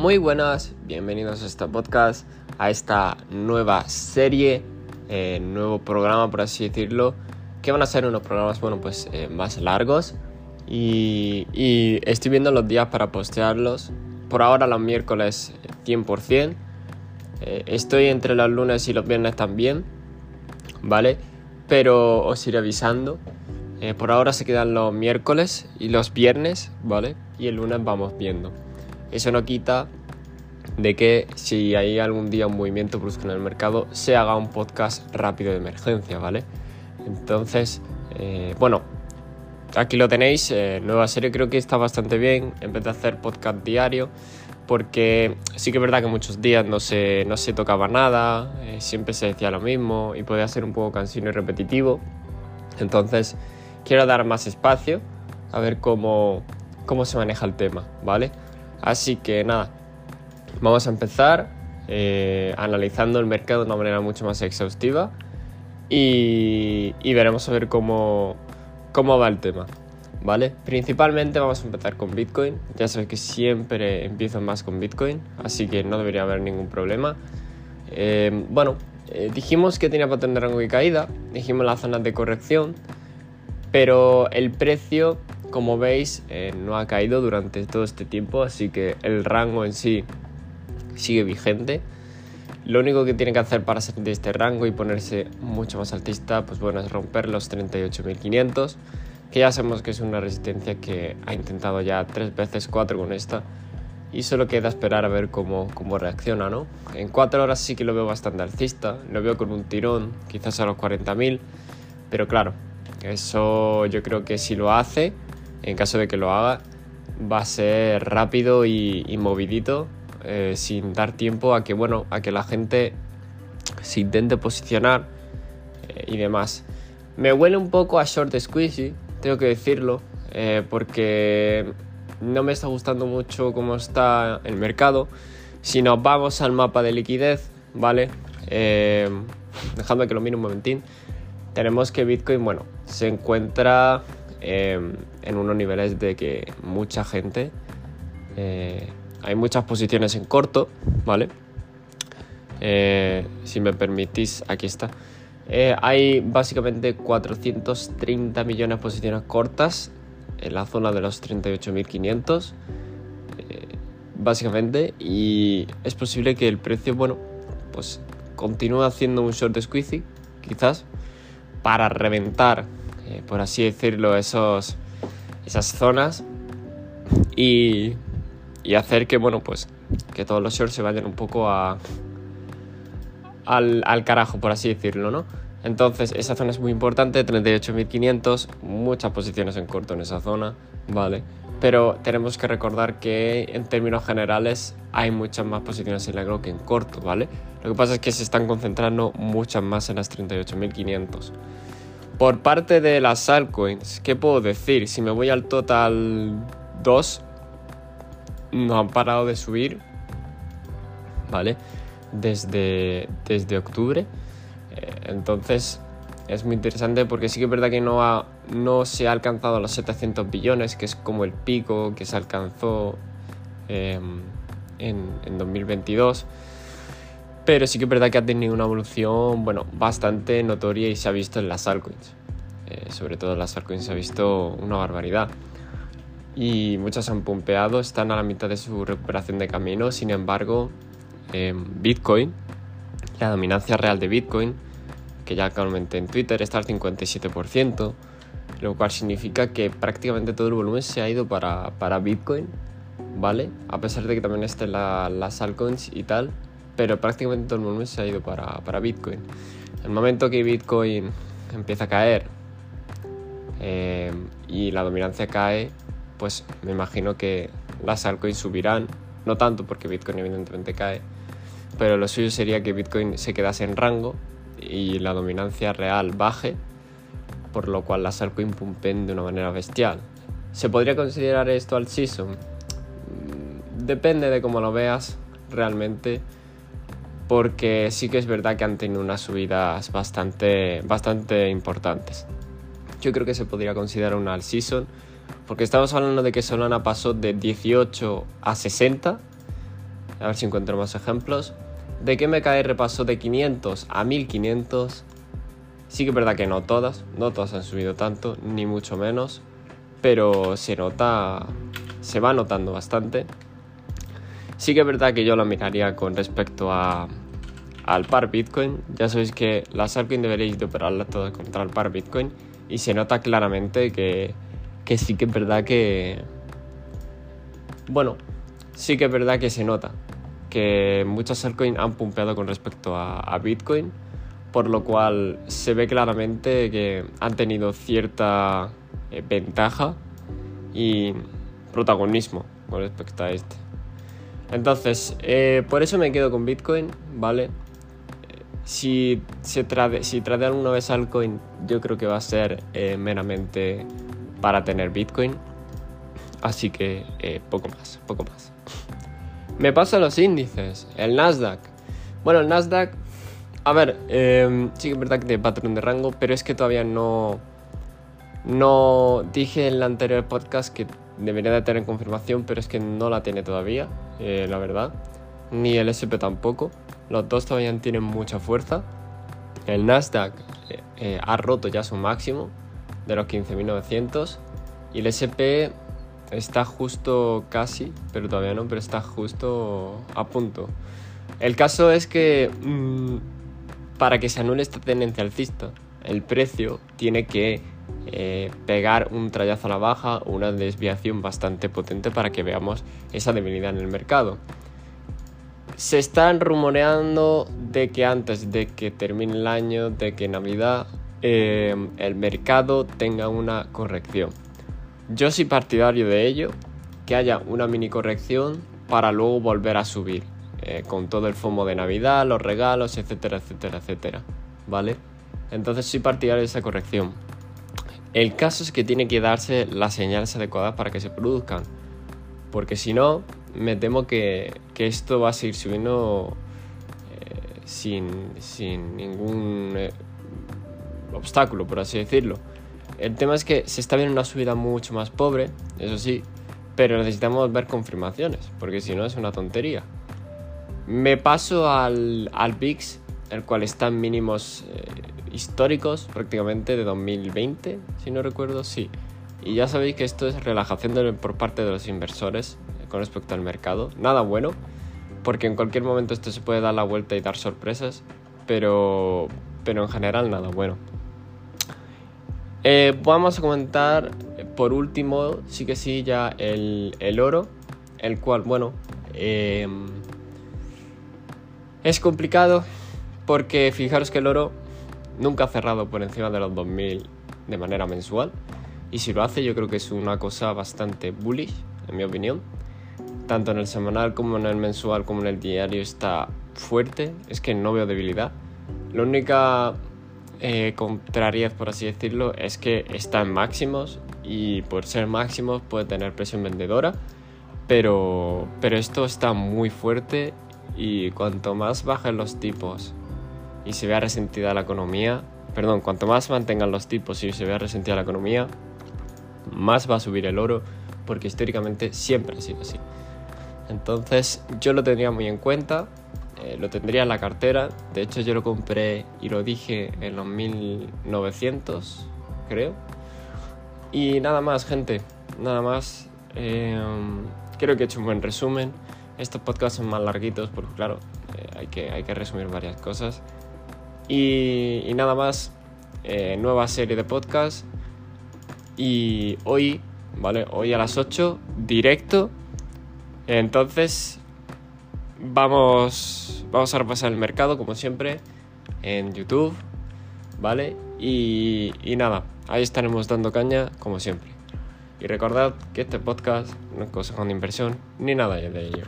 Muy buenas, bienvenidos a este podcast, a esta nueva serie, eh, nuevo programa por así decirlo, que van a ser unos programas, bueno, pues eh, más largos y, estoy viendo los días para postearlos. Por ahora los miércoles 100%, eh, estoy entre los lunes y los viernes también, ¿vale? Pero os iré avisando. por ahora se quedan los miércoles y los viernes, ¿vale? Y el lunes vamos viendo. Eso no quita de que si hay algún día un movimiento brusco en el mercado, se haga un podcast rápido de emergencia, ¿vale? Entonces, eh, bueno, aquí lo tenéis, eh, nueva serie creo que está bastante bien, empecé a hacer podcast diario, porque sí que es verdad que muchos días no se, no se tocaba nada, eh, siempre se decía lo mismo y podía ser un poco cansino y repetitivo, entonces quiero dar más espacio a ver cómo, cómo se maneja el tema, ¿vale? Así que nada, vamos a empezar eh, analizando el mercado de una manera mucho más exhaustiva y, veremos a ver cómo, cómo va el tema. ¿Vale? Principalmente vamos a empezar con Bitcoin. Ya sabéis que siempre empiezo más con Bitcoin, así que no debería haber ningún problema. Eh, bueno, eh, dijimos que tenía patrón de rango y caída, dijimos las zonas de corrección, pero el precio como veis, no ha caído durante todo este tiempo, así que el rango en sí sigue vigente. Lo único que tiene que hacer para salir de este rango y ponerse mucho más altista, pues bueno, es romper los 38.500, que ya sabemos que es una resistencia que ha intentado ya tres veces, cuatro con esta, y solo queda esperar a ver cómo, cómo reacciona, ¿no? En cuatro horas sí que lo veo bastante alcista, lo veo con un tirón, quizás a los 40.000, pero claro, eso yo creo que si lo hace, en caso de que lo haga, va a ser rápido y, movidito, eh, sin dar tiempo a que, bueno, a que la gente se intente posicionar eh, y demás. Me huele un poco a short squeezy, tengo que decirlo, eh, porque no me está gustando mucho cómo está el mercado. Si nos vamos al mapa de liquidez, ¿vale? dejadme que lo mire un momentín. Tenemos que Bitcoin, bueno, se encuentra en unos niveles de que mucha gente, hay muchas posiciones en corto, ¿vale? Eh, si me permitís, aquí está. Eh, hay básicamente 430 millones de posiciones cortas en la zona de los 38.500, básicamente, y es posible que el precio, bueno, pues continúe haciendo un short squeezy, quizás, para reventar eh, por así decirlo, esos, esas zonas y, y, hacer que, bueno, pues que todos los shorts se vayan un poco a, al, al carajo, por así decirlo, ¿no? Entonces, esa zona es muy importante, 38.500, muchas posiciones en corto en esa zona, ¿vale? Pero tenemos que recordar que en términos generales hay muchas más posiciones en largo que en corto, ¿vale? Lo que pasa es que se están concentrando muchas más en las 38.500. Por parte de las altcoins, ¿qué puedo decir? Si me voy al total 2, no han parado de subir, ¿vale? Desde, desde octubre. Eh, entonces es muy interesante porque sí que es verdad que no, ha, no se ha alcanzado los 700 billones, que es como el pico que se alcanzó em, en, en 2022 pero sí que es verdad que ha tenido una evolución, bueno, bastante notoria y se ha visto en las altcoins. Eh, sobre todo en las altcoins se ha visto una barbaridad. Y muchas han pumpeado, están a la mitad de su recuperación de camino. Sin embargo, Bitcoin, la dominancia real de Bitcoin, que ya actualmente en Twitter está al 57%, lo cual significa que prácticamente todo el volumen se ha ido para, para Bitcoin, ¿vale? A pesar de que también estén las altcoins y tal, pero prácticamente todo el mundo se ha ido para, para Bitcoin. El momento que Bitcoin empieza a caer eh, y la dominancia cae, pues me imagino que las altcoins subirán, no tanto porque Bitcoin evidentemente cae, pero lo suyo sería que Bitcoin se quedase en rango y la dominancia real baje, por lo cual las altcoins pumpen de una manera bestial. ¿Se podría considerar esto al season? Mm, depende de cómo lo veas realmente porque sí que es verdad que han tenido unas subidas bastante, bastante importantes. Yo creo que se podría considerar una all season, porque estamos hablando de que Solana pasó de 18 a 60 a ver si encuentro más ejemplos, de que MKR pasó de 500 a 1500. Sí que es verdad que no todas, no todas han subido tanto, ni mucho menos, pero se nota, se va notando bastante. Sí que es verdad que yo lo miraría con respecto a, al par Bitcoin. Ya sabéis que las altcoins deberéis de operarlas todas contra el par Bitcoin y se nota claramente que, que sí que es verdad que... Bueno, sí que es verdad que se nota que muchas altcoins han pumpeado con respecto a, Bitcoin, por lo cual se ve claramente que han tenido cierta eh, ventaja y protagonismo con respecto a este. Entonces, eh, por eso me quedo con Bitcoin, ¿vale? Si, se trade, si tradean una vez altcoin, yo creo que va a ser eh, meramente para tener Bitcoin. Así que poco más, poco más. Me paso a los índices. El Nasdaq. Bueno, el Nasdaq. A ver, em, sí que es verdad que tiene patrón de rango, pero es que todavía no. No dije en el anterior podcast que debería de tener confirmación, pero es que no la tiene todavía, eh, la verdad. Ni el SP tampoco. Los dos todavía tienen mucha fuerza. El Nasdaq eh, eh, ha roto ya su máximo de los 15.900 y el SP Está justo casi, pero todavía no, pero está justo a punto. El caso es que mm, para que se anule esta tendencia alcista, el precio tiene que eh, pegar un trayazo a la baja una desviación bastante potente para que veamos esa debilidad en el mercado. Se están rumoreando de que antes de que termine el año, de que Navidad, eh, el mercado tenga una corrección. Yo soy partidario de ello, que haya una mini corrección para luego volver a subir, eh, con todo el FOMO de Navidad, los regalos, etcétera, etcétera, etcétera, ¿vale? Entonces soy partidario de esa corrección. El caso es que tiene que darse las señales adecuadas para que se produzcan, porque si no, me temo que, esto va a seguir subiendo eh, sin, sin, ningún eh, obstáculo, por así decirlo. El tema es que se está viendo una subida mucho más pobre, eso sí, pero necesitamos ver confirmaciones, porque si no es una tontería. Me paso al, al el cual está en mínimos eh, históricos prácticamente de 2020, si no recuerdo, sí. Y ya sabéis que esto es relajación por parte de los inversores eh, con respecto al mercado. Nada bueno, porque en cualquier momento esto se puede dar la vuelta y dar sorpresas, pero, pero en general nada bueno. Eh, vamos a comentar por último, sí que sí, ya el, oro, el cual, bueno, em, es complicado porque fijaros que el oro nunca ha cerrado por encima de los 2000 de manera mensual y si lo hace yo creo que es una cosa bastante bullish, en mi opinión. Tanto en el semanal como en el mensual como en el diario está fuerte, es que no veo debilidad. La única eh, por así decirlo, es que está en máximos y por ser máximos puede tener presión vendedora, pero, pero esto está muy fuerte y cuanto más bajen los tipos y se vea resentida la economía, perdón, cuanto más mantengan los tipos y se vea resentida la economía, más va a subir el oro, porque históricamente siempre ha sido así. Entonces yo lo tendría muy en cuenta eh, lo tendría en la cartera. De hecho, yo lo compré y lo dije en los 1900, creo. Y nada más, gente. Nada más. Em, creo que he hecho un buen resumen. Estos podcasts son más larguitos porque, claro, eh, hay, que, hay que resumir varias cosas. Y, y nada más. Eh, nueva serie de podcast. Y hoy, ¿vale? Hoy a las 8, directo. Entonces, vamos, vamos a repasar el mercado como siempre en YouTube, ¿vale? Y, nada, ahí estaremos dando caña como siempre. Y recordad que este podcast no es consejo de inversión ni nada de ello.